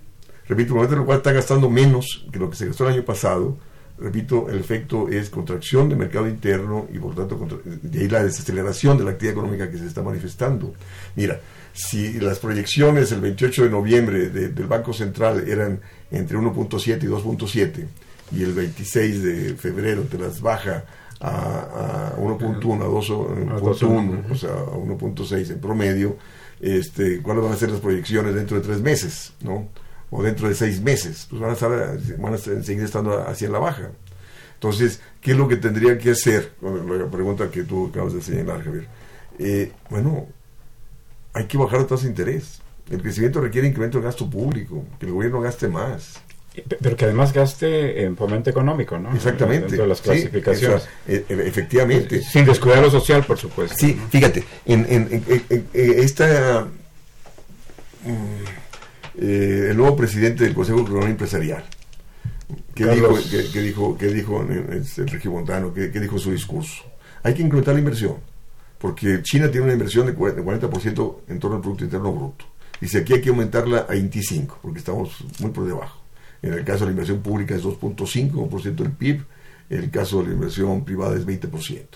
Repito, momento en el cual está gastando menos que lo que se gastó el año pasado, repito, el efecto es contracción del mercado interno y por tanto de ahí la desaceleración de la actividad económica que se está manifestando. Mira, si las proyecciones el 28 de noviembre del Banco Central eran entre 1.7 y 2.7, y el 26 de febrero te las baja a, a 1.1, a 2.1, o sea, a 1.6 en promedio, este, ¿cuáles van a ser las proyecciones dentro de tres meses? ¿no? O dentro de seis meses, pues van a, estar, van a seguir estando hacia la baja. Entonces, ¿qué es lo que tendría que hacer? La pregunta que tú acabas de señalar, Javier. Eh, bueno, hay que bajar la tasa de interés. El crecimiento requiere incremento de gasto público, que el gobierno gaste más. Pero que además gaste en fomento económico, ¿no? Exactamente. Dentro de las clasificaciones. E, e, efectivamente. Sin descuidar lo social, por supuesto. Sí, fíjate, en, en, esta. Eh, el nuevo presidente del Consejo Económico Empresarial, ¿qué dijo, que, dijo, que dijo el regimontano, que, dijo su discurso? Hay que incrementar la inversión, porque China tiene una inversión de 40% en torno al Producto Interno Bruto. Dice, aquí hay que aumentarla a 25, porque estamos muy por debajo. En el caso de la inversión pública es 2.5% del PIB, en el caso de la inversión privada es 20%. Eh,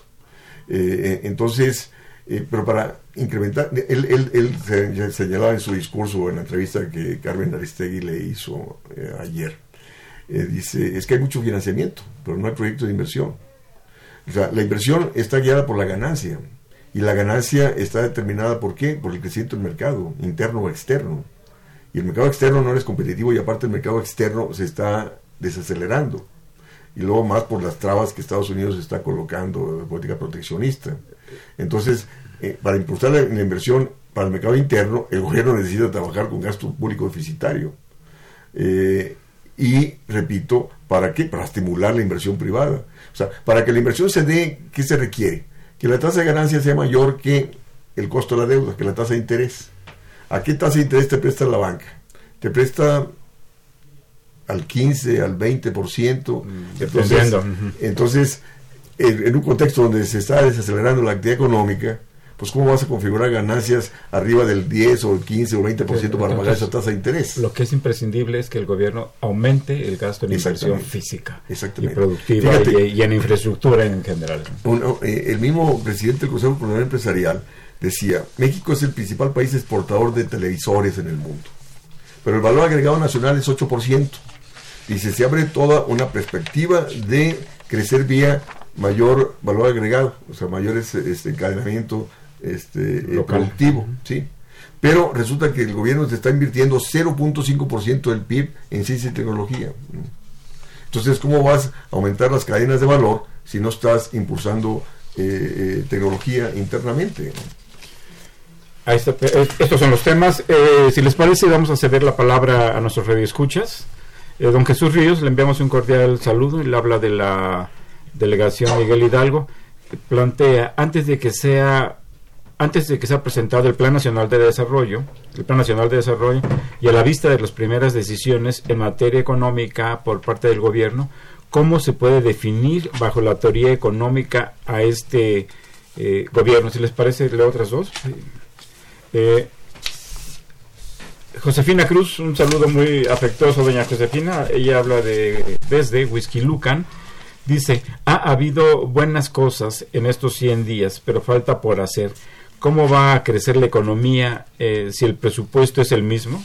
eh, entonces, eh, pero para incrementar, él, él, él, señalaba en su discurso, en la entrevista que Carmen Aristegui le hizo ayer, dice, es que hay mucho financiamiento, pero no hay proyecto de inversión. O sea, la inversión está guiada por la ganancia, y la ganancia está determinada por qué? Por el crecimiento del mercado, interno o externo y el mercado externo no es competitivo y aparte el mercado externo se está desacelerando. Y luego más por las trabas que Estados Unidos está colocando de política proteccionista. Entonces, eh, para impulsar la, inversión para el mercado interno, el gobierno necesita trabajar con gasto público deficitario. Eh, y, repito, ¿para qué? Para estimular la inversión privada. O sea, para que la inversión se dé, ¿qué se requiere? Que la tasa de ganancia sea mayor que el costo de la deuda, que la tasa de interés. ¿A qué tasa de interés te presta la banca? Te presta al 15, al 20%. Mm, entonces, entonces en, un contexto donde se está desacelerando la actividad económica, pues cómo vas a configurar ganancias arriba del 10 o el 15 o 20% para pagar esa tasa de interés. Lo que es imprescindible es que el gobierno aumente el gasto en inversión física y productiva y, en infraestructura en general. Eh, el mismo presidente del Consejo Comunal Empresarial decía, México es el principal país exportador de televisores en el mundo, pero el valor agregado nacional es 8%. Dice, se abre toda una perspectiva de crecer vía mayor valor agregado, o sea, mayor este, encadenamiento este, eh, productivo, ¿sí? Pero resulta que el gobierno te está invirtiendo 0.5% del PIB en ciencia y tecnología. Entonces, ¿cómo vas a aumentar las cadenas de valor si no estás impulsando eh, eh, tecnología internamente? Ahí está, estos son los temas. si les parece, vamos a ceder la palabra a nuestros radioescuchas. don Jesús Ríos, le enviamos un cordial saludo. Él habla de la delegación Miguel Hidalgo. Plantea, antes de que sea antes de que sea presentado el Plan Nacional de Desarrollo, el Plan Nacional de Desarrollo, y a la vista de las primeras decisiones en materia económica por parte del gobierno, ¿cómo se puede definir bajo la teoría económica a este eh, gobierno? Si les parece, leo otras dos. Eh, Josefina Cruz, un saludo muy afectuoso, doña Josefina. Ella habla de desde Whisky Lucan. Dice, ha habido buenas cosas en estos 100 días, pero falta por hacer cómo va a crecer la economía eh, si el presupuesto es el mismo.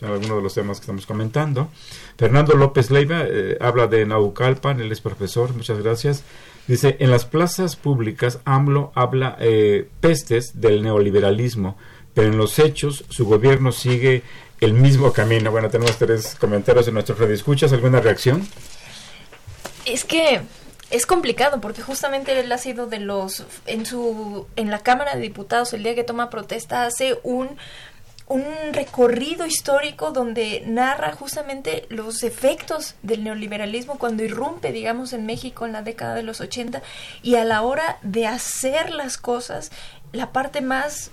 Son algunos de los temas que estamos comentando. Fernando López Leiva eh, habla de Naucalpan, él es profesor, muchas gracias. Dice, en las plazas públicas AMLO habla eh, pestes del neoliberalismo, pero en los hechos su gobierno sigue el mismo camino. Bueno, tenemos tres comentarios en nuestro red. ¿Escuchas alguna reacción? Es que es complicado porque justamente él ha sido de los en su en la Cámara de Diputados el día que toma protesta hace un un recorrido histórico donde narra justamente los efectos del neoliberalismo cuando irrumpe, digamos, en México en la década de los 80 y a la hora de hacer las cosas, la parte más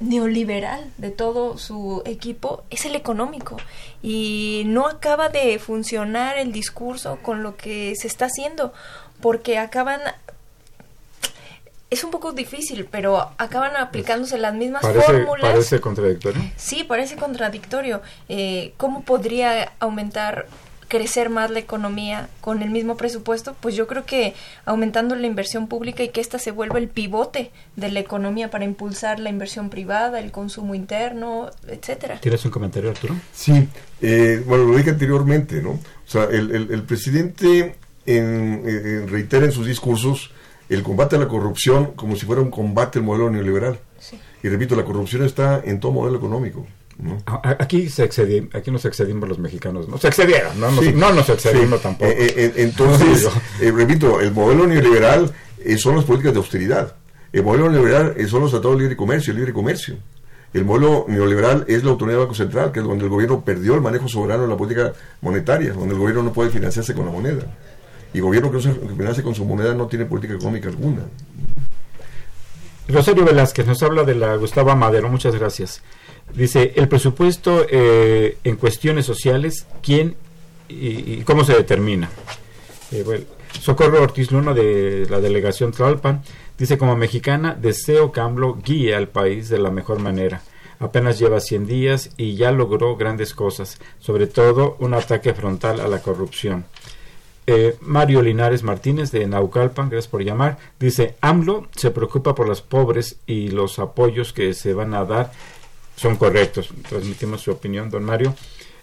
neoliberal de todo su equipo es el económico y no acaba de funcionar el discurso con lo que se está haciendo porque acaban es un poco difícil, pero acaban aplicándose las mismas fórmulas. Parece contradictorio. Sí, parece contradictorio. Eh, ¿Cómo podría aumentar, crecer más la economía con el mismo presupuesto? Pues yo creo que aumentando la inversión pública y que ésta se vuelva el pivote de la economía para impulsar la inversión privada, el consumo interno, etcétera. ¿Tienes un comentario, Arturo? Sí, eh, bueno, lo dije anteriormente, ¿no? O sea, el, el, el presidente en, reitera en sus discursos el combate a la corrupción como si fuera un combate al modelo neoliberal. Y repito, la corrupción está en todo modelo económico. Aquí se aquí nos excedimos los mexicanos, no se excedieron, no nos, no nos excedimos tampoco. Eh, eh, entonces, eh, repito, el modelo neoliberal son las políticas de austeridad. El modelo neoliberal son los tratados de libre comercio, el libre comercio. El modelo neoliberal es la autonomía del Banco Central, que es donde el gobierno perdió el manejo soberano de la política monetaria, donde el gobierno no puede financiarse con la moneda. Y gobierno que, se con su moneda no tiene política económica alguna. Rosario Velázquez nos habla de la Gustavo Madero, muchas gracias. Dice, el presupuesto eh, en cuestiones sociales, ¿quién y, cómo se determina? Eh, Socorro Ortiz Luna de la delegación Tlalpan dice, como mexicana, deseo que AMLO guíe al país de la mejor manera. Apenas lleva 100 días y ya logró grandes cosas, sobre todo un ataque frontal a la corrupción. Eh, Mario Linares Martínez de Naucalpan, gracias por llamar, dice, AMLO se preocupa por los pobres y los apoyos que se van a dar son correctos. Transmitimos su opinión, don Mario.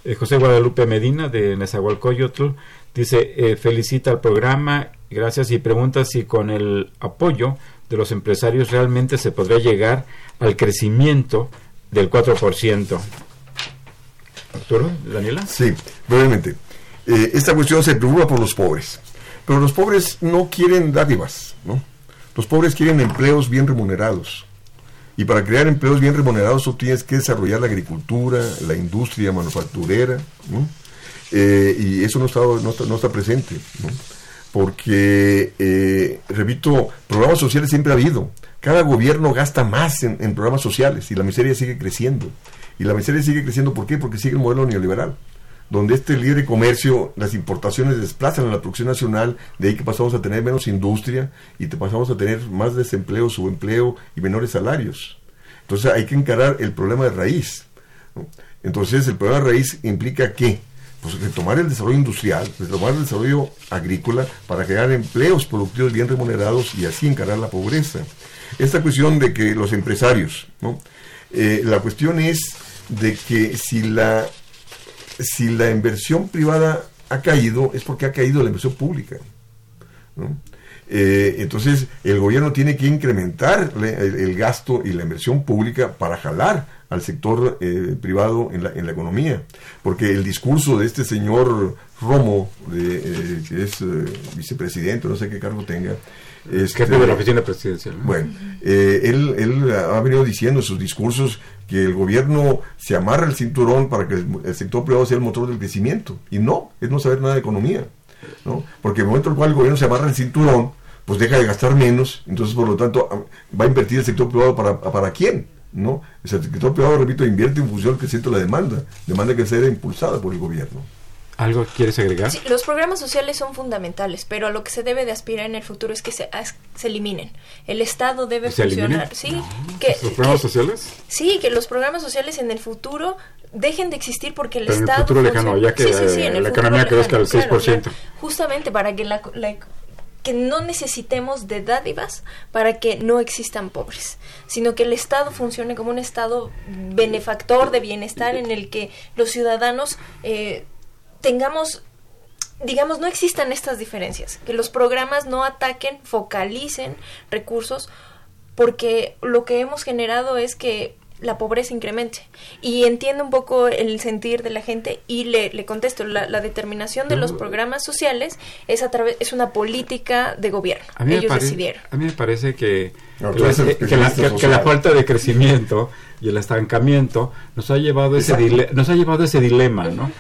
Eh, José Guadalupe Medina de Nezahualcóyotl dice, eh, felicita al programa, gracias y pregunta si con el apoyo de los empresarios realmente se podrá llegar al crecimiento del 4%. Arturo, Daniela. Sí, brevemente. Eh, esta cuestión se preocupa por los pobres. Pero los pobres no quieren dádivas, ¿no? Los pobres quieren empleos bien remunerados. Y para crear empleos bien remunerados tú tienes que desarrollar la agricultura, la industria manufacturera. Eh, y eso no está, no está, presente, ¿no? Porque, eh, repito, programas sociales siempre ha habido. Cada gobierno gasta más en, en programas sociales y la miseria sigue creciendo. Y la miseria sigue creciendo, ¿por qué? Porque sigue el modelo neoliberal donde este libre comercio, las importaciones desplazan a la producción nacional, de ahí que pasamos a tener menos industria y pasamos a tener más desempleo, subempleo y menores salarios. Entonces hay que encarar el problema de raíz. Entonces el problema de raíz implica que pues retomar el desarrollo industrial, retomar el desarrollo agrícola para crear empleos productivos bien remunerados y así encarar la pobreza. Esta cuestión de que los empresarios, ¿no? Eh, la cuestión es de que si la si la inversión privada ha caído, es porque ha caído la inversión pública. Eh, entonces, el gobierno tiene que incrementar el, gasto y la inversión pública para jalar al sector eh, privado en la, economía. Porque el discurso de este señor Romo, eh, que es vicepresidente, no sé qué cargo tenga, este, Jefe de la oficina presidencial. ¿no? bueno, eh, él, él ha venido diciendo en sus discursos que el gobierno se amarra el cinturón para que el, sector privado sea el motor del crecimiento. Y no, es no saber nada de economía. ¿no? Porque el momento en el cual el gobierno se amarra el cinturón, pues deja de gastar menos, entonces por lo tanto va a invertir el sector privado para, para quién. ¿no? El sector privado, repito, invierte en función del crecimiento de la demanda, demanda que sea impulsada por el gobierno. ¿Algo quieres agregar? Sí, los programas sociales son fundamentales, pero a lo que se debe de aspirar en el futuro es que se, se eliminen. El Estado debe ¿Se funcionar. Sí, que, ¿Los programas que- sociales? sí, que los programas sociales en el futuro dejen de existir porque el Pero en el Estado futuro lejano, ya que, Sí, sí, sí, en el la economía crezca al lejano, claro, 6%. claro. Justamente para que la, la- que no necesitemos de dádivas para que no existan pobres, sino que el Estado funcione como un Estado benefactor de bienestar en el que los ciudadanos eh, tengamos digamos, no existan estas diferencias, que los programas no ataquen, focalicen recursos, porque lo que hemos generado es que la pobreza incremente. Y entiendo un poco el sentir de la gente y le, le contesto, la, la determinación de los programas sociales es a través es una política de gobierno. A mí, me Ellos pare- decidieron. a mí me parece que, No, que tú la, eres el que la- especialista que- que la social. falta de crecimiento y el estancamiento nos ha llevado a ese, dile- nos ha llevado a ese dilema, ¿no?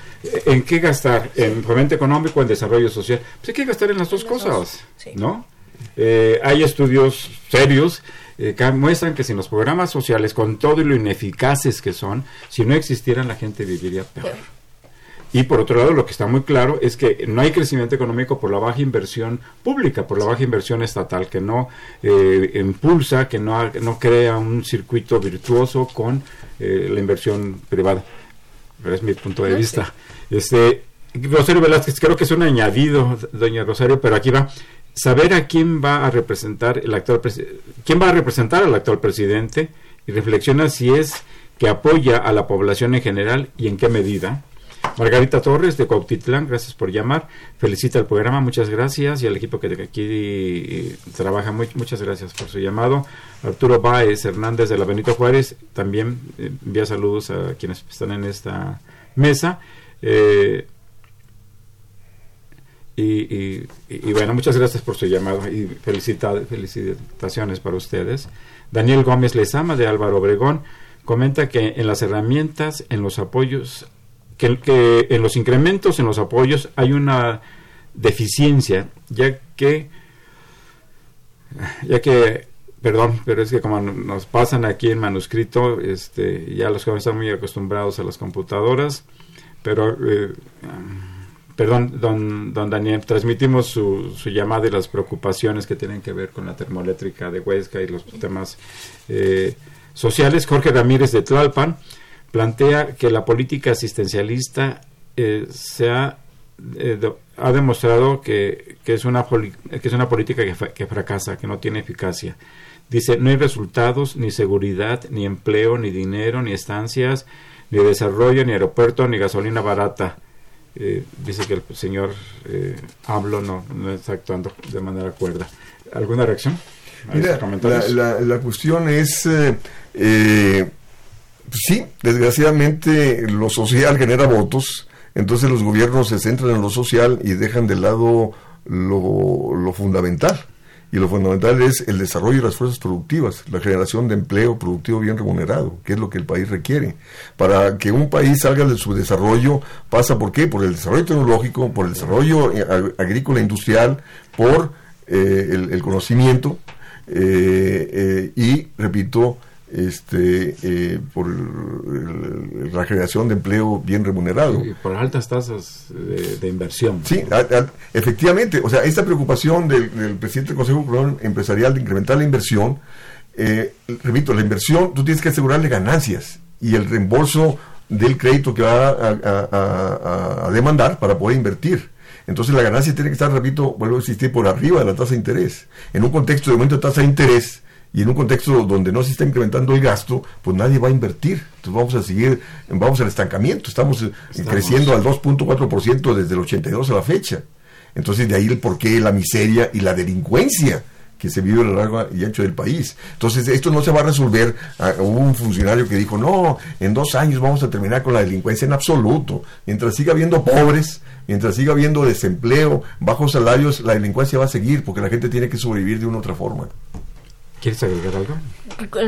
¿En qué gastar? ¿En fomento económico o en desarrollo social? Pues hay que gastar en las dos En cosas, dos, sí. ¿no? Eh, hay estudios serios eh, muestran que sin los programas sociales, con todo y lo ineficaces que son, si no existieran la gente viviría peor. Y por otro lado, lo que está muy claro es que no hay crecimiento económico por la baja inversión pública, por la baja inversión estatal, que no eh, impulsa, que no, no crea un circuito virtuoso con eh, la inversión privada. Pero es mi punto de vista. Este, Rosario Velázquez, creo que es un añadido, doña Rosario, pero aquí va. Saber a quién va a representar el actual quién va a representar al actual presidente y reflexiona si es que apoya a la población en general y en qué medida. Margarita Torres de Cuautitlán, gracias por llamar. Felicita el programa, muchas gracias. Y al equipo que aquí eh, trabaja, muchas gracias por su llamado. Arturo Báez Hernández de la Benito Juárez también eh, envía saludos a quienes están en esta mesa. Eh, y, y- bueno, muchas gracias por su llamado y felicita- felicitaciones para ustedes. Daniel Gómez Lezama de Álvaro Obregón comenta que en las herramientas, en los apoyos, que, que en los incrementos en los apoyos hay una deficiencia, ya que, ya que, perdón, pero es que como nos pasan aquí en manuscrito, este, ya los jóvenes están muy acostumbrados a las computadoras, pero eh, Perdón, don, don Daniel, transmitimos su, su llamada y las preocupaciones que tienen que ver con la termoeléctrica de Huesca y los temas eh, sociales. Jorge Ramírez de Tlalpan plantea que la política asistencialista eh, se ha, eh, ha demostrado que, que es una, que es una política que, fa- que fracasa, que no tiene eficacia. Dice, no hay resultados, ni seguridad, ni empleo, ni dinero, ni estancias, ni desarrollo, ni aeropuerto, ni gasolina barata. Eh, dice que el señor eh, AMLO no, no está actuando de manera cuerda. ¿Alguna reacción? a Mira, la, la- la cuestión es, eh, eh, sí, desgraciadamente lo social genera votos, entonces los gobiernos se centran en lo social y dejan de lado lo, lo fundamental. Y lo fundamental es el desarrollo de las fuerzas productivas, la generación de empleo productivo bien remunerado, que es lo que el país requiere. Para que un país salga de su desarrollo, pasa por qué? Por el desarrollo tecnológico, por el desarrollo eh, ag- agrícola industrial, por eh, el, conocimiento eh, y, repito, este eh, por la generación de empleo bien remunerado. Y por altas tasas de, de inversión. Sí, a- a- efectivamente. O sea, esta preocupación del, del presidente del Consejo Empresarial de incrementar la inversión, eh, repito, la inversión, tú tienes que asegurarle ganancias y el reembolso del crédito que va a, demandar para poder invertir. Entonces la ganancia tiene que estar, repito, vuelvo a insistir, por arriba de la tasa de interés. En un contexto de aumento de tasa de interés y en un contexto donde no se está incrementando el gasto, pues nadie va a invertir. Entonces vamos a seguir, vamos al estancamiento. Estamos, eh, Estamos. creciendo al 2.4% desde el 82 a la fecha. Entonces de ahí el porqué, la miseria y la delincuencia que se vive a lo largo y ancho del país. Entonces, esto no se va a resolver. Ah, hubo un funcionario que dijo, no, en dos años vamos a terminar con la delincuencia en absoluto. Mientras siga habiendo pobres, mientras siga habiendo desempleo, bajos salarios, la delincuencia va a seguir porque la gente tiene que sobrevivir de una u otra forma. ¿Quieres agregar algo?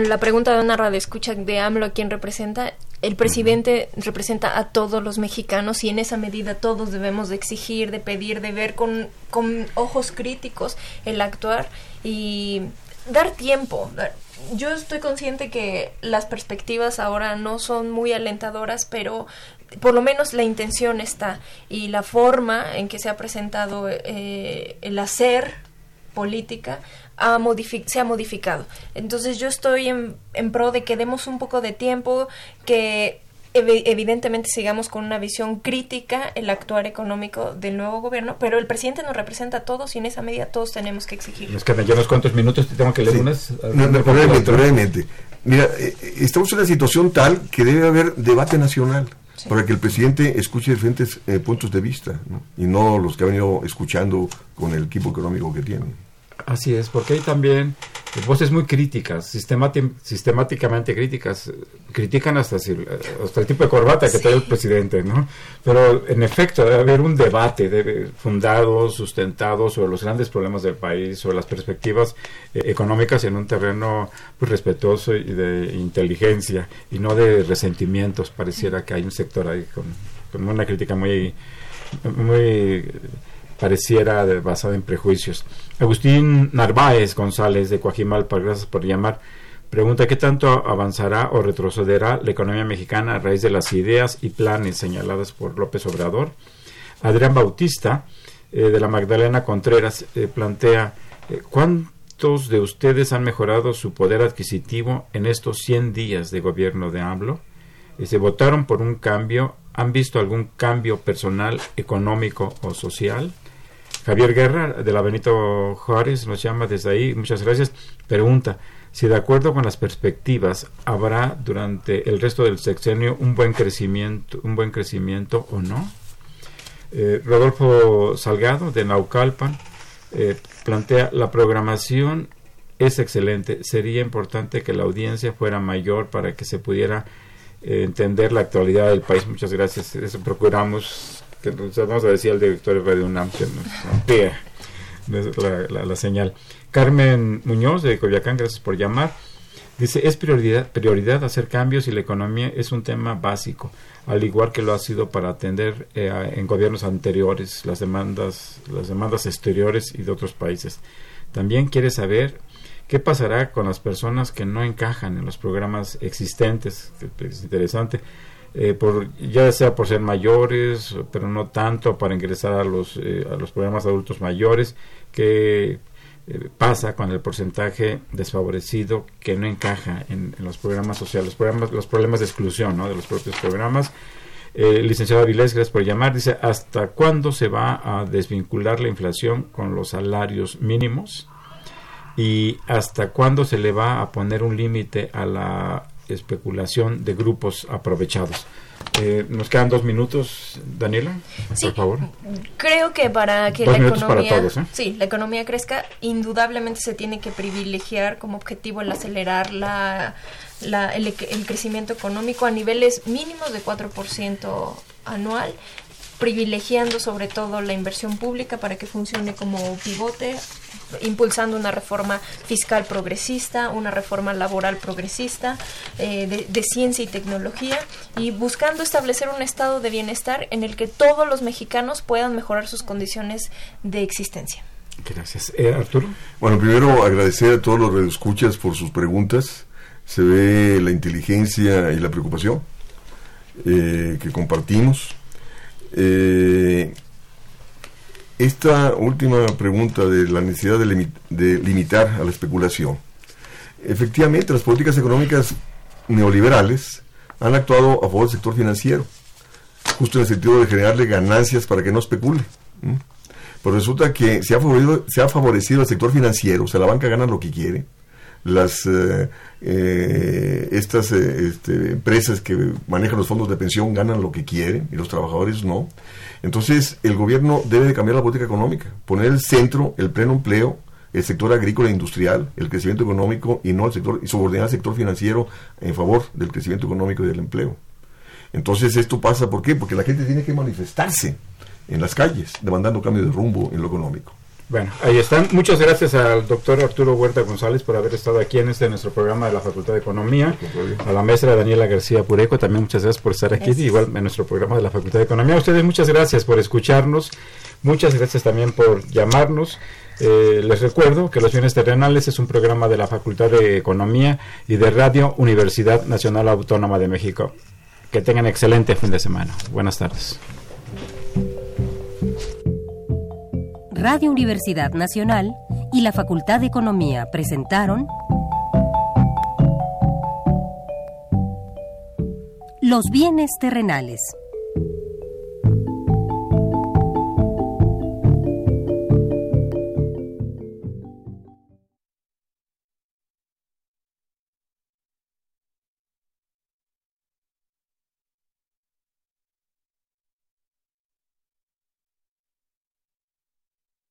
La pregunta de una radio escucha de AMLO a quién representa. El presidente representa a todos los mexicanos y en esa medida todos debemos de exigir, de pedir, de ver con, con ojos críticos el actuar y dar tiempo. Yo estoy consciente que las perspectivas ahora no son muy alentadoras, pero por lo menos la intención está y la forma en que se ha presentado eh, el hacer política ha se ha modificado. Entonces yo estoy en, en, pro de que demos un poco de tiempo, que evidentemente sigamos con una visión crítica el actuar económico del nuevo gobierno, pero el presidente nos representa a todos y en esa medida todos tenemos que exigir. Nos quedan ya unos cuantos minutos, tengo que leer unas. brevemente, brevemente. Mira, eh, eh, estamos en una situación tal que debe haber debate nacional. para que el presidente escuche diferentes eh, puntos de vista y no los que ha venido escuchando con el equipo económico que tiene. Así es, porque hay también voces muy críticas, sistemáticamente críticas, critican hasta, hasta el tipo de corbata que trae el presidente, ¿no? Pero en efecto debe haber un debate debe, fundado, sustentado sobre los grandes problemas del país, sobre las perspectivas eh, económicas en un terreno pues, respetuoso y de inteligencia y no de resentimientos. Pareciera que hay un sector ahí con, con una crítica muy, muy pareciera basada en prejuicios. Agustín Narváez González de Coajimalpa, gracias por llamar. Pregunta, ¿qué tanto avanzará o retrocederá la economía mexicana a raíz de las ideas y planes señaladas por López Obrador? Adrián Bautista, eh, de la Magdalena Contreras, eh, plantea, eh, ¿cuántos de ustedes han mejorado su poder adquisitivo en estos 100 días de gobierno de AMLO? ¿Se votaron por un cambio? ¿Han visto algún cambio personal, económico o social? Javier Guerra, de la Benito Juárez, nos llama desde ahí. Muchas gracias. Pregunta si de acuerdo con las perspectivas habrá durante el resto del sexenio un buen crecimiento, un buen crecimiento o no. Eh, Rodolfo Salgado de Naucalpan eh, plantea la programación es excelente. Sería importante que la audiencia fuera mayor para que se pudiera eh, entender la actualidad del país. Muchas gracias. Eso procuramos que vamos a decir al director de UNAM que nos la, la, señal. Carmen Muñoz de Coyoacán, gracias por llamar. Dice, es prioridad, prioridad hacer cambios y la economía es un tema básico, al igual que lo ha sido para atender eh, en gobiernos anteriores las demandas, las demandas exteriores y de otros países. También quiere saber qué pasará con las personas que no encajan en los programas existentes, que es interesante, eh, por, ya sea por ser mayores, pero no tanto para ingresar a los, eh, a los programas adultos mayores, que eh, pasa con el porcentaje desfavorecido que no encaja en, los programas sociales, los, programas, los problemas de exclusión ¿no? de los propios programas. el licenciado Avilés, gracias por llamar, dice, ¿hasta cuándo se va a desvincular la inflación con los salarios mínimos? ¿Y hasta cuándo se le va a poner un límite a la especulación de grupos aprovechados. Eh, nos quedan dos minutos, Daniela, por favor. Creo que para que la economía, ¿eh? sí, la economía crezca, indudablemente se tiene que privilegiar como objetivo el acelerar la, la el, el, crecimiento económico a niveles mínimos de 4% anual privilegiando sobre todo la inversión pública para que funcione como pivote impulsando una reforma fiscal progresista, una reforma laboral progresista, eh, de, ciencia y tecnología, y buscando establecer un estado de bienestar en el que todos los mexicanos puedan mejorar sus condiciones de existencia. Gracias. Eh, Arturo. Bueno, primero agradecer a todos los redescuchas por sus preguntas. Se ve la inteligencia y la preocupación eh, que compartimos. Eh, esta última pregunta de la necesidad de, limitar a la especulación. Efectivamente, las políticas económicas neoliberales han actuado a favor del sector financiero, justo en el sentido de generarle ganancias para que no especule. Pero resulta que se ha, favorecido, se ha favorecido al sector financiero, o sea, la banca gana lo que quiere, las eh, eh, estas eh, este, empresas que manejan los fondos de pensión ganan lo que quieren y los trabajadores no. Entonces, el gobierno debe de cambiar la política económica, poner el centro, el pleno empleo, el sector agrícola e industrial, el crecimiento económico y no el sector, y subordinar al sector financiero en favor del crecimiento económico y del empleo. Entonces, esto pasa, ¿por qué? Porque la gente tiene que manifestarse en las calles, demandando cambio de rumbo en lo económico. Bueno, ahí están. Muchas gracias al doctor Arturo Huerta González por haber estado aquí en este nuestro programa de la Facultad de Economía. A la maestra Daniela García Pureco, también muchas gracias por estar aquí, igual en nuestro programa de la Facultad de Economía. A ustedes muchas gracias por escucharnos. Muchas gracias también por llamarnos. Eh, les recuerdo que Los Bienes Terrenales es un programa de la Facultad de Economía y de Radio Universidad Nacional Autónoma de México. Que tengan excelente fin de semana. Buenas tardes. Radio Universidad Nacional y la Facultad de Economía presentaron Los bienes terrenales